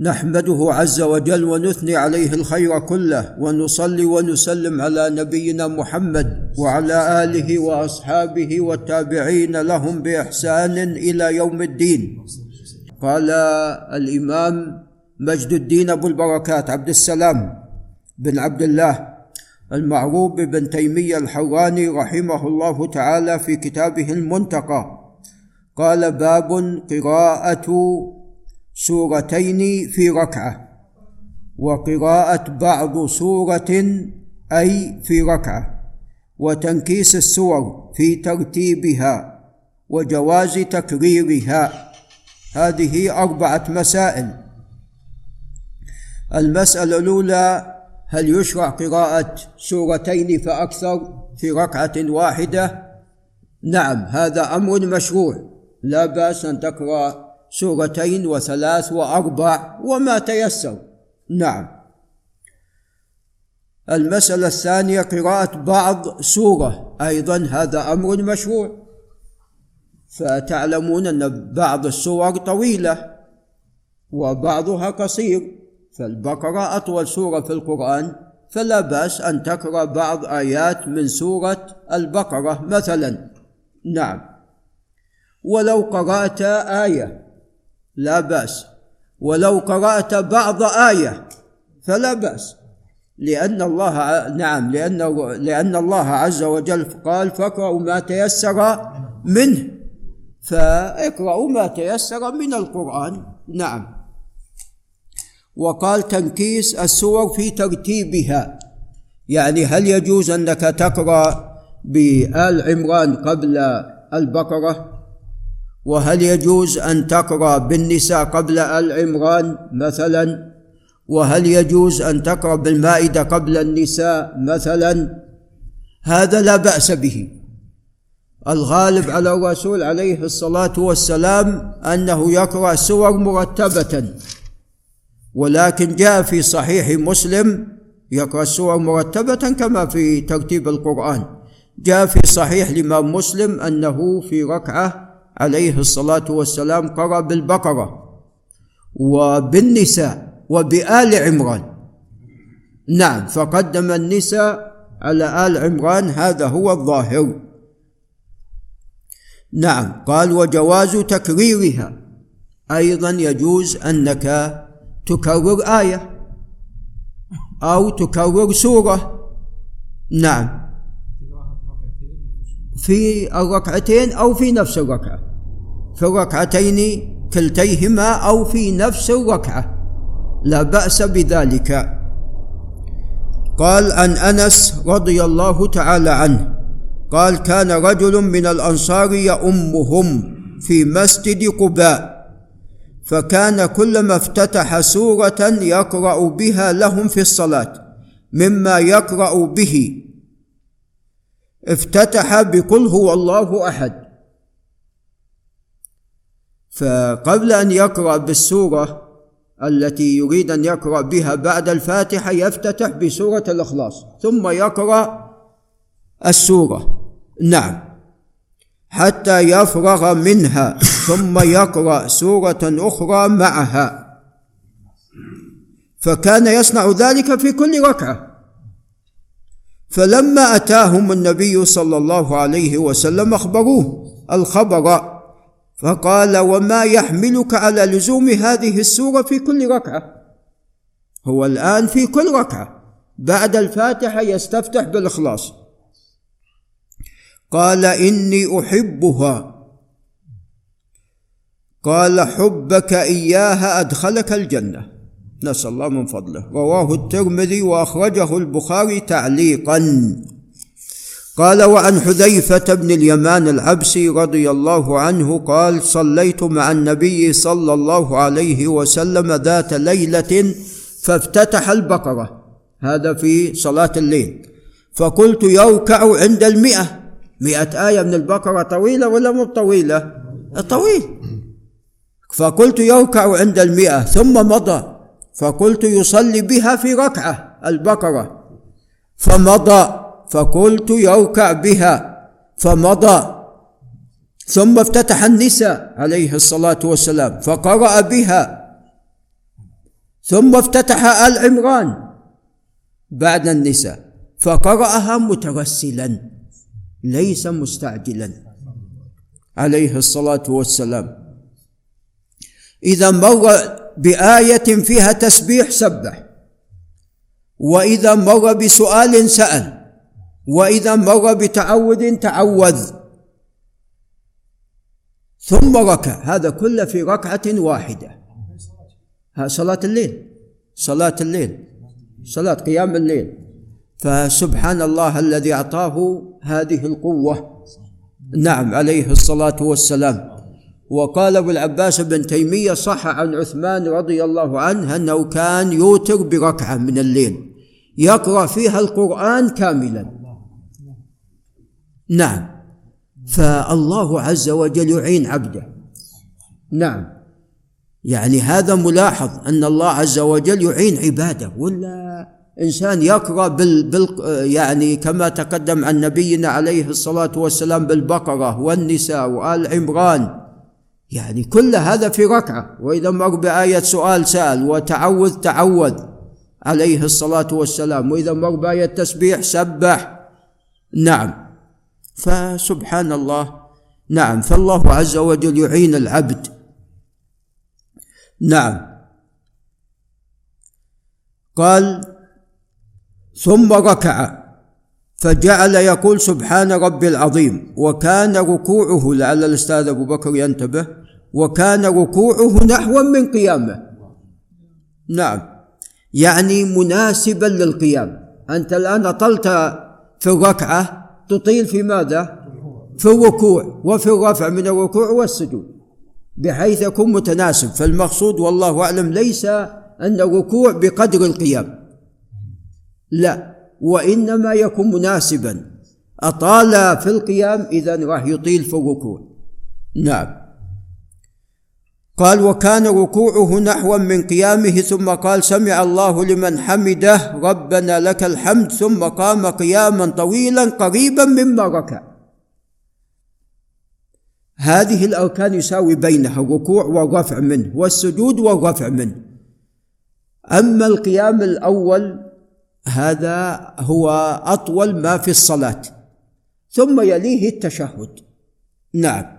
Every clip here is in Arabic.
نحمده عز وجل ونثني عليه الخير كله ونصلي ونسلم على نبينا محمد وعلى آله وأصحابه والتابعين لهم بإحسان إلى يوم الدين. قال الإمام مجد الدين أبو البركات عبد السلام بن عبد الله المعروف بابن تيمية الحراني رحمه الله تعالى في كتابه المنتقى. قال باب قراءة سورتين في ركعة وقراءة بعض سورة أي في ركعة وتنكيس السور في ترتيبها وجواز تكريرها. هذه أربعة مسائل. المسألة الأولى هل يشرع قراءة سورتين فأكثر في ركعة واحدة؟ نعم هذا أمر مشروع. لا بأس أن تقرأ سورتين وثلاث وأربع وما تيسر. نعم. المسألة الثانية قراءة بعض سورة. أيضا هذا أمر مشروع. فتعلمون أن بعض السور طويلة وبعضها قصير. فالبقرة أطول سورة في القرآن. فلا بأس أن تقرأ بعض آيات من سورة البقرة مثلا. نعم. ولو قرأت آية لا بأس. ولو قرأت بعض آية فلا بأس. لأن الله نعم لأن لأن الله عز وجل قال فاقرأوا ما تيسر منه. فاقرأوا ما تيسر من القرآن. نعم. وقال تنكيس السور في ترتيبها. يعني هل يجوز أنك تقرأ بآل عمران قبل البقرة؟ وهل يجوز أن تقرأ بالنساء قبل ال عمران مثلا؟ وهل يجوز أن تقرأ بالمائدة قبل النساء مثلا؟ هذا لا بأس به. الغالب على الرسول عليه الصلاة والسلام أنه يقرأ سور مرتبة. ولكن جاء في صحيح مسلم يقرأ السور مرتبة كما في ترتيب القرآن. جاء في صحيح الإمام مسلم أنه في ركعة عليه الصلاة والسلام قرأ بالبقرة وبالنساء وبآل عمران. نعم فقدم النساء على آل عمران هذا هو الظاهر. نعم قال وجواز تكريرها. أيضا يجوز أنك تكرر آية أو تكرر سورة. نعم في الركعتين أو في نفس الركعة. في الركعتين كلتيهما أو في نفس الركعة. لا بأس بذلك. قال عن أنس رضي الله تعالى عنه قال كان رجل من الأنصار يؤمهم في مسجد قباء فكان كلما افتتح سورة يقرأ بها لهم في الصلاة مما يقرأ به. افتتح بقل هو الله أحد. فقبل أن يقرأ بالسورة التي يريد أن يقرأ بها بعد الفاتحة يفتتح بسورة الإخلاص ثم يقرأ السورة. نعم. حتى يفرغ منها ثم يقرأ سورة أخرى معها. فكان يصنع ذلك في كل ركعة. فلما أتاهم النبي صلى الله عليه وسلم أخبروه الخبر فقال وما يحملك على لزوم هذه السورة في كل ركعة؟ هو الآن في كل ركعة. بعد الفاتحة يستفتح بالإخلاص. قال إني أحبها. قال حبك إياها أدخلك الجنة. نسأل الله من فضله. رواه الترمذي وأخرجه البخاري تعليقا. قال وعن حذيفة بن اليمان العبسي رضي الله عنه قال صليت مع النبي صلى الله عليه وسلم ذات ليلة فافتتح البقرة. هذا في صلاة الليل. فقلت يركع عند المئة. مئة آية من البقرة طويلة ولا مو طويلة؟ طويل. فقلت يركع عند المئة. ثم مضى. فقلت يصلي بها في ركعة البقرة. فمضى. فقلت يركع بها فمضى. ثم افتتح النساء عليه الصلاة والسلام فقرأ بها. ثم افتتح آل عمران بعد النساء فقرأها مترسلا ليس مستعجلا. عليه الصلاة والسلام. إذا مر بآية فيها تسبيح سبح وإذا مر بسؤال سأل. وإذا مر بتعوذ تعوذ. ثم ركع. هذا كله في ركعة واحدة. صلاة الليل. صلاة الليل. صلاة قيام الليل. فسبحان الله الذي أعطاه هذه القوة. نعم عليه الصلاة والسلام. وقال أبو العباس بن تيمية صح عن عثمان رضي الله عنه أنه كان يوتر بركعة من الليل. يقرأ فيها القرآن كاملا. نعم. فالله عز وجل يعين عبده. نعم. يعني هذا ملاحظ أن الله عز وجل يعين عباده. ولا إنسان يقرأ بال, بال يعني كما تقدم عن نبينا عليه الصلاة والسلام بالبقرة والنساء وآل عمران. يعني كل هذا في ركعة. وإذا مر بآية سؤال سأل وتعوذ تعوذ عليه الصلاة والسلام. وإذا مر بآية تسبيح سبح. نعم. فسبحان الله نعم فالله عز وجل يعين العبد. نعم. قال ثم ركع فجعل يقول سبحان ربي العظيم. وكان ركوعه لعل الأستاذ أبو بكر ينتبه وكان ركوعه نحو من قيامه. نعم. يعني مناسبا للقيام. أنت الآن أطلت في الركعة تطيل في ماذا؟ في الركوع وفي الرفع من الركوع والسجود. بحيث يكون متناسب. فالمقصود والله أعلم ليس أن الركوع بقدر القيام. لا. وإنما يكون مناسبا. أطال في القيام إذا راح يطيل في الركوع نعم. قال وكان ركوعه نحوا من قيامه ثم قال سمع الله لمن حمده ربنا لك الحمد ثم قام قياما طويلا قريبا مما ركع هذه الأركان يساوي بينها الركوع والرفع منه والسجود والرفع منه. أما القيام الأول هذا هو أطول ما في الصلاة ثم يليه التشهد. نعم.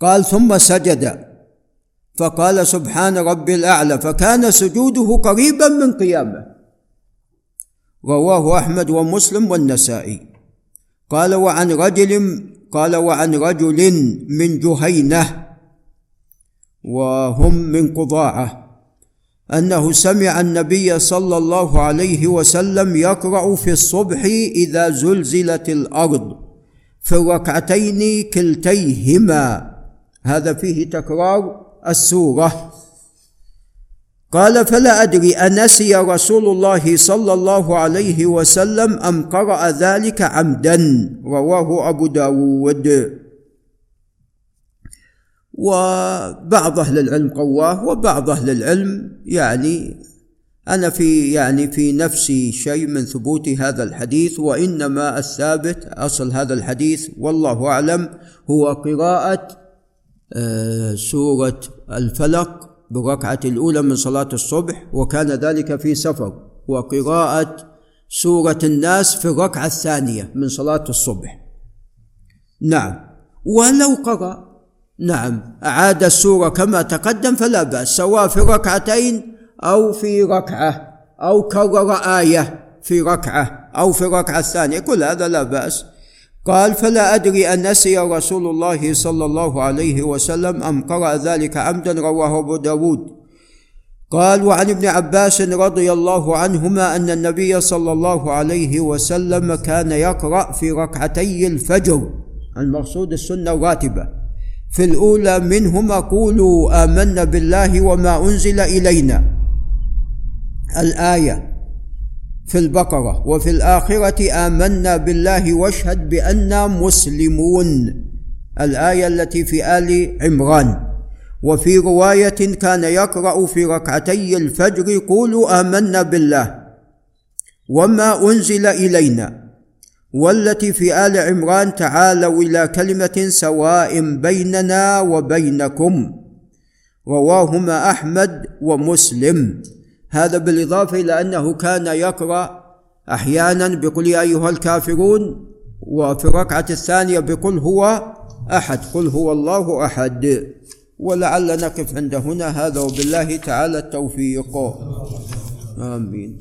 قال ثم سجد. فقال سبحان ربي الأعلى. فكان سجوده قريبا من قيامه. رواه أحمد ومسلم والنسائي. قال وعن رجل قال وعن رجل من جهينة وهم من قضاعة أنه سمع النبي صلى الله عليه وسلم يقرأ في الصبح إذا زلزلت الأرض في الركعتين كلتيهما. هذا فيه تكرار السورة. قال فلا أدري أنسي رسول الله صلى الله عليه وسلم أم قرأ ذلك عمدا؟ رواه أبو داود. وبعض أهل العلم قواه وبعض أهل العلم يعني أنا في يعني في نفسي شيء من ثبوت هذا الحديث وإنما الثابت أصل هذا الحديث والله أعلم هو قراءة آه، سورة الفلق بالركعة الأولى من صلاة الصبح وكان ذلك في سفر وقراءة سورة الناس في الركعة الثانية من صلاة الصبح. نعم. ولو قرأ نعم أعاد السورة كما تقدم فلا بأس سواء في ركعتين أو في ركعة أو كرر آية في ركعة أو في الركعة الثانية كل هذا لا بأس. قال فلا أدري أن نسي رسول الله صلى الله عليه وسلم أم قرأ ذلك عمدا رواه أبو داود. قال وعن ابن عباس رضي الله عنهما أن النبي صلى الله عليه وسلم كان يقرأ في ركعتي الفجر. المقصود السنة الراتبة. في الأولى منهما قولوا آمنا بالله وما أنزل إلينا. الآية. في البقرة وفي الآخرة آمنا بالله واشهد بأننا مسلمون. الآية التي في آل عمران. وفي رواية كان يقرأ في ركعتي الفجر قولوا آمنا بالله وما أنزل إلينا. والتي في آل عمران تعالوا إلى كلمة سواء بيننا وبينكم. رواهما أحمد ومسلم. هذا بالإضافة إلى أنه كان يقرأ أحيانا بقل يا أيها الكافرون وفي الركعة الثانية بقل هو أحد قل هو الله أحد. ولعل نقف عند هنا. هذا وبالله تعالى التوفيق. آمين.